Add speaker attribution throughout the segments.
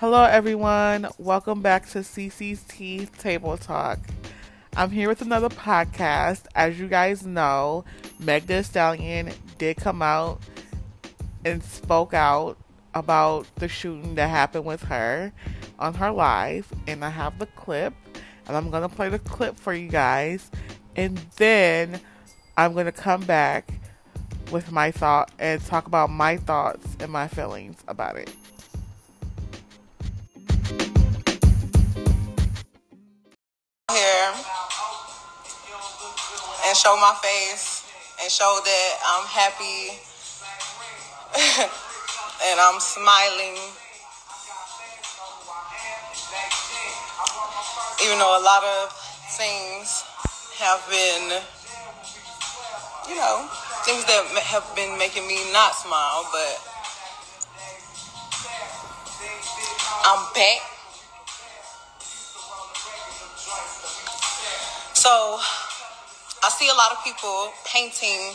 Speaker 1: Hello, everyone. Welcome back to CC's Teeth Table Talk. I'm here with another podcast. As you guys know, Meg Thee Stallion did come out and spoke out about the shooting that happened with her on her live, and I have the clip, and I'm gonna play the clip for you guys, and then I'm gonna come back with my thought and talk about my thoughts and my feelings about it.
Speaker 2: Show my face and show that I'm happy and I'm smiling. Even though a lot of things have been, you know, things that have been making me not smile, but I'm back. So I see a lot of people painting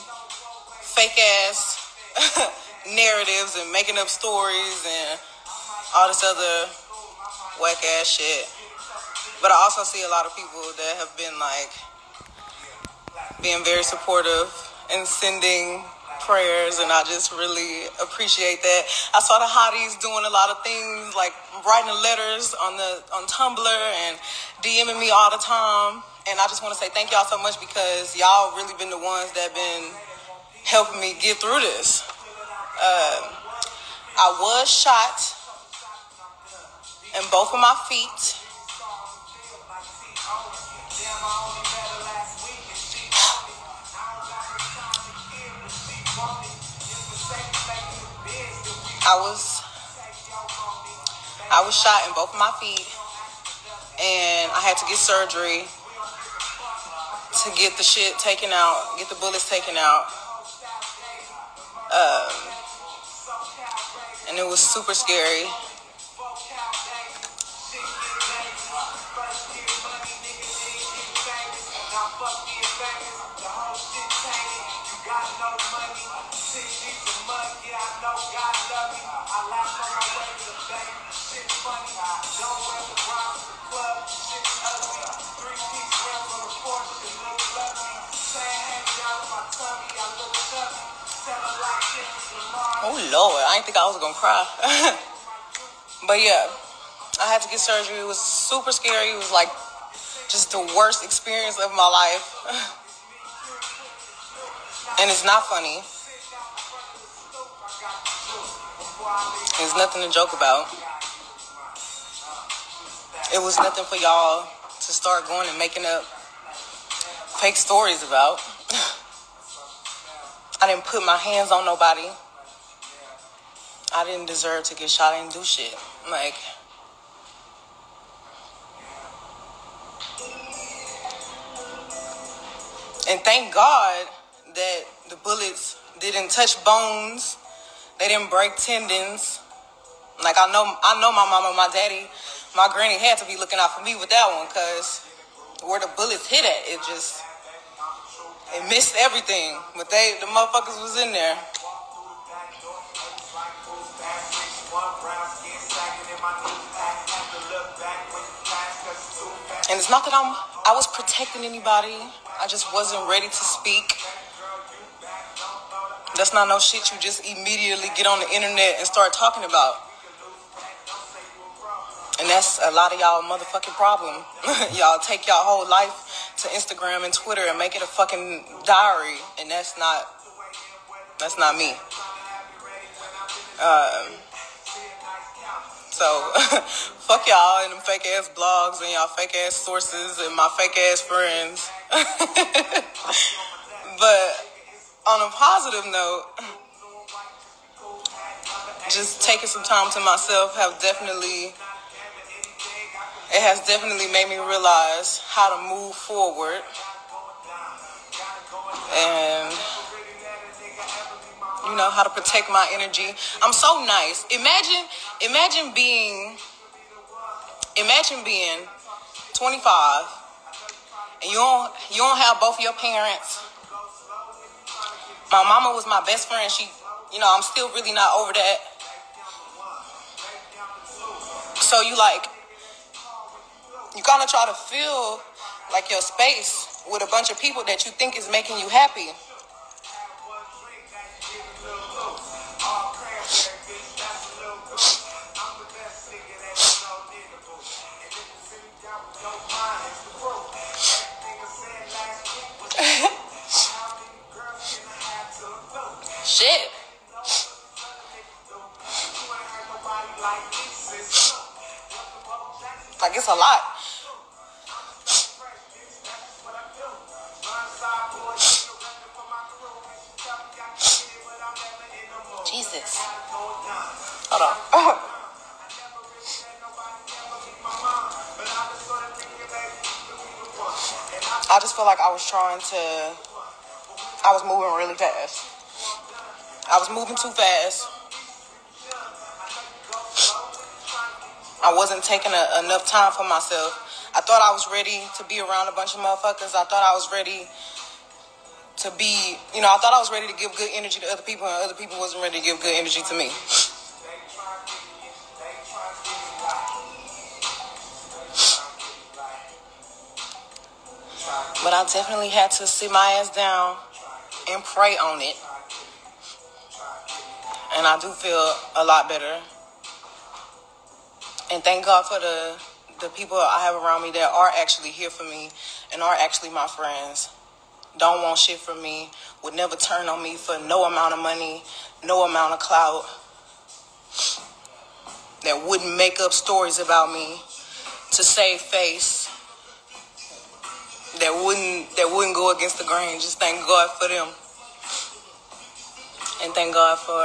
Speaker 2: fake ass narratives and making up stories and all this other whack ass shit. But I also see a lot of people that have been like being very supportive and sending prayers and I just really appreciate that. I saw the hotties doing a lot of things like writing letters on the on Tumblr and DMing me all the time. And I just want to say thank y'all so much because y'all really been the ones that been helping me get through this. Uh, I was shot in both of my feet. I was I was shot in both of my feet and I had to get surgery to get the shit taken out, get the bullets taken out. Um, and it was super scary. Lord, I didn't think I was gonna cry. but yeah, I had to get surgery. It was super scary. It was like just the worst experience of my life. and it's not funny. There's nothing to joke about. It was nothing for y'all to start going and making up fake stories about. I didn't put my hands on nobody. I didn't deserve to get shot. I didn't do shit. Like, and thank God that the bullets didn't touch bones. They didn't break tendons. Like I know, I know my mama, my daddy, my granny had to be looking out for me with that one, cause where the bullets hit at, it just it missed everything. But they, the motherfuckers was in there. And it's not that I'm I was protecting anybody. I just wasn't ready to speak. That's not no shit you just immediately get on the internet and start talking about. And that's a lot of y'all motherfucking problem. y'all take y'all whole life to Instagram and Twitter and make it a fucking diary, and that's not that's not me. Um, so fuck y'all and them fake ass blogs and y'all fake ass sources and my fake ass friends. but on a positive note, just taking some time to myself have definitely it has definitely made me realize how to move forward and you know how to protect my energy. I'm so nice. Imagine imagine being imagine being 25 and you don't you don't have both your parents. My mama was my best friend. She you know i'm still really not over that. So you like, you kind of try to fill like your space with a bunch of people that you think is making you happy. Shit. Like it's a lot. Jesus. Hold on. I just feel like I was trying to. I was moving really fast. I was moving too fast. I wasn't taking a, enough time for myself. I thought I was ready to be around a bunch of motherfuckers. I thought I was ready to be, you know, I thought I was ready to give good energy to other people, and other people wasn't ready to give good energy to me. But I definitely had to sit my ass down and pray on it. And I do feel a lot better. And thank God for the the people I have around me that are actually here for me and are actually my friends. Don't want shit from me, would never turn on me for no amount of money, no amount of clout. That wouldn't make up stories about me to save face that wouldn't that wouldn't go against the grain. Just thank God for them, and thank God for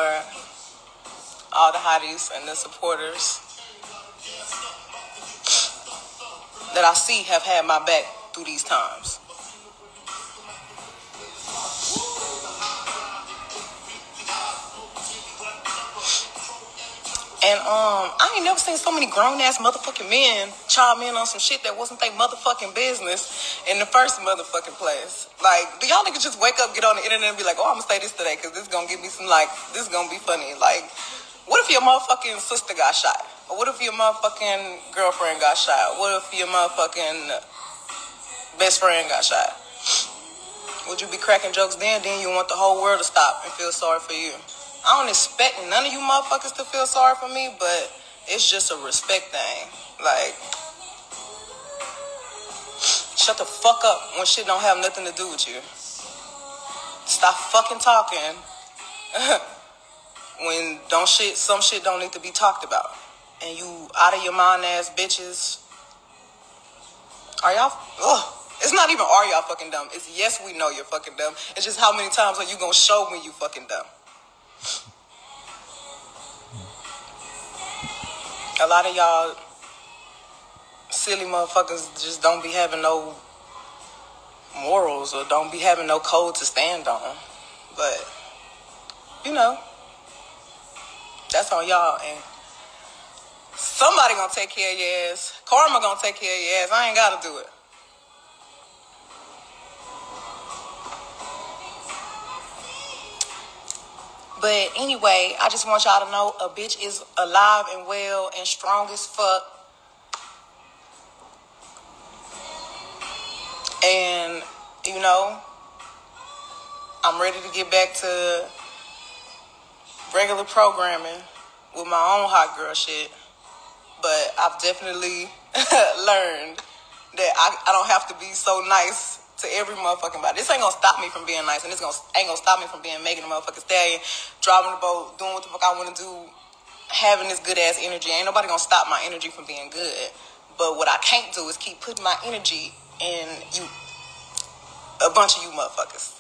Speaker 2: all the hotties and the supporters that I see have had my back through these times. And um, I ain't never seen so many grown ass motherfucking men chime in on some shit that wasn't their motherfucking business in the first motherfucking place. Like, do y'all niggas just wake up, get on the internet, and be like, "Oh, I'm gonna say this today because this is gonna give me some like, this is gonna be funny." Like, what if your motherfucking sister got shot? Or what if your motherfucking girlfriend got shot? What if your motherfucking best friend got shot? Would you be cracking jokes then? Then you want the whole world to stop and feel sorry for you. I don't expect none of you motherfuckers to feel sorry for me, but it's just a respect thing. Like, shut the fuck up when shit don't have nothing to do with you. Stop fucking talking when don't shit some shit don't need to be talked about. And you out of your mind ass bitches. Are y'all ugh. It's not even are y'all fucking dumb. It's yes we know you're fucking dumb. It's just how many times are you gonna show me you fucking dumb? A lot of y'all silly motherfuckers just don't be having no morals or don't be having no code to stand on. But, you know, that's on y'all. And somebody gonna take care of your ass. Karma gonna take care of your ass. I ain't gotta do it. But anyway, I just want y'all to know a bitch is alive and well and strong as fuck. And, you know, I'm ready to get back to regular programming with my own hot girl shit. But I've definitely learned that I, I don't have to be so nice to every motherfucking body. This ain't gonna stop me from being nice, and this gonna ain't gonna stop me from being Megan the motherfucking stallion, driving the boat, doing what the fuck I want to do, having this good ass energy. Ain't nobody gonna stop my energy from being good. But what I can't do is keep putting my energy in you, a bunch of you motherfuckers.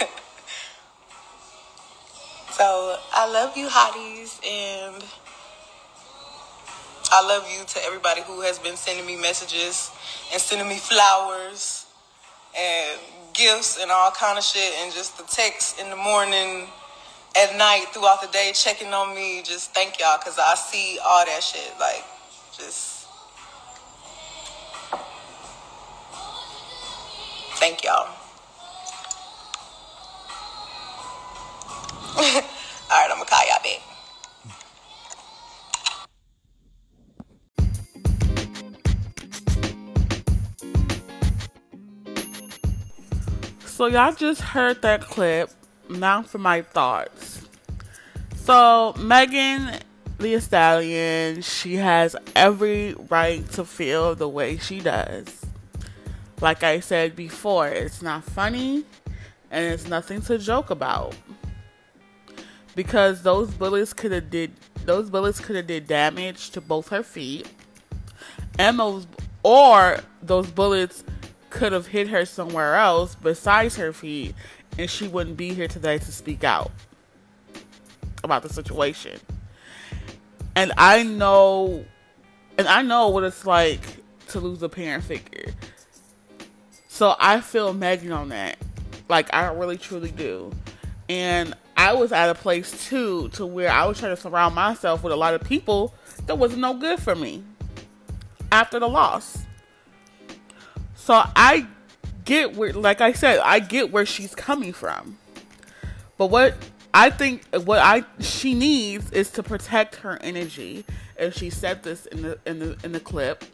Speaker 2: so I love you, hotties, and. I love you to everybody who has been sending me messages and sending me flowers and gifts and all kind of shit and just the text in the morning at night throughout the day checking on me just thank y'all because i see all that shit like just Thank y'all. All right, I'm gonna call y'all back.
Speaker 1: So y'all just heard that clip. Now for my thoughts. So Megan Thee Stallion, she has every right to feel the way she does. Like I said before, it's not funny and it's nothing to joke about. Because those bullets could have did those bullets could have did damage to both her feet and those or those bullets could have hit her somewhere else besides her feet and she wouldn't be here today to speak out about the situation. And I know and I know what it's like to lose a parent figure. So I feel Megan on that. Like I really truly do. And I was at a place too to where I was trying to surround myself with a lot of people that was no good for me after the loss. So I get where, like I said, I get where she's coming from. But what I think what I she needs is to protect her energy. And she said this in the in the in the clip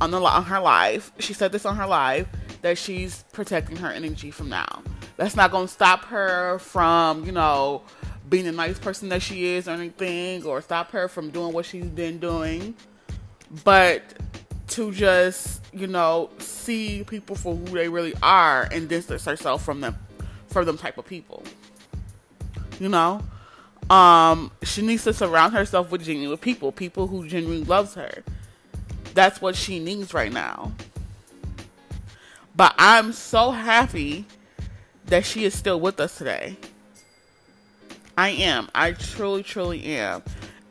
Speaker 1: on the on her live. She said this on her live that she's protecting her energy from now. That's not going to stop her from, you know, being the nice person that she is or anything or stop her from doing what she's been doing. But to just, you know, see people for who they really are and distance herself from them from them type of people. You know? Um, she needs to surround herself with genuine people, people who genuinely loves her. That's what she needs right now. But I'm so happy that she is still with us today. I am. I truly, truly am.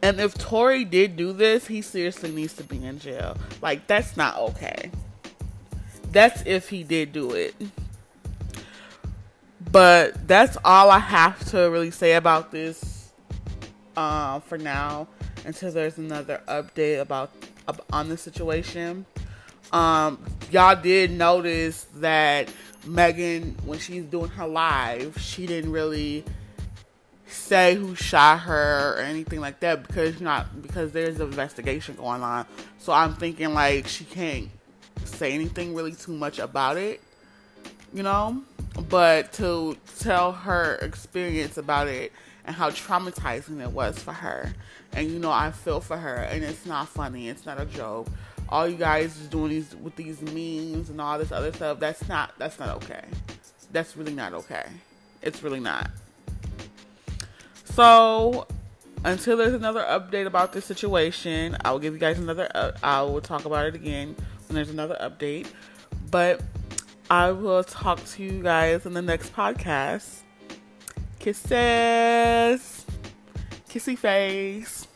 Speaker 1: And if Tory did do this, he seriously needs to be in jail. Like, that's not okay. That's if he did do it. But that's all I have to really say about this uh, for now until there's another update about on the situation. Um, y'all did notice that Megan, when she's doing her live, she didn't really say who shot her or anything like that because not because there's an investigation going on. So I'm thinking like she can't say anything really too much about it, you know. But to tell her experience about it and how traumatizing it was for her, and you know I feel for her, and it's not funny, it's not a joke all you guys is doing these with these memes and all this other stuff, that's not that's not okay. That's really not okay. It's really not. So until there's another update about this situation, I will give you guys another. Uh, I will talk about it again when there's another update. But I will talk to you guys in the next podcast. Kisses, kissy face.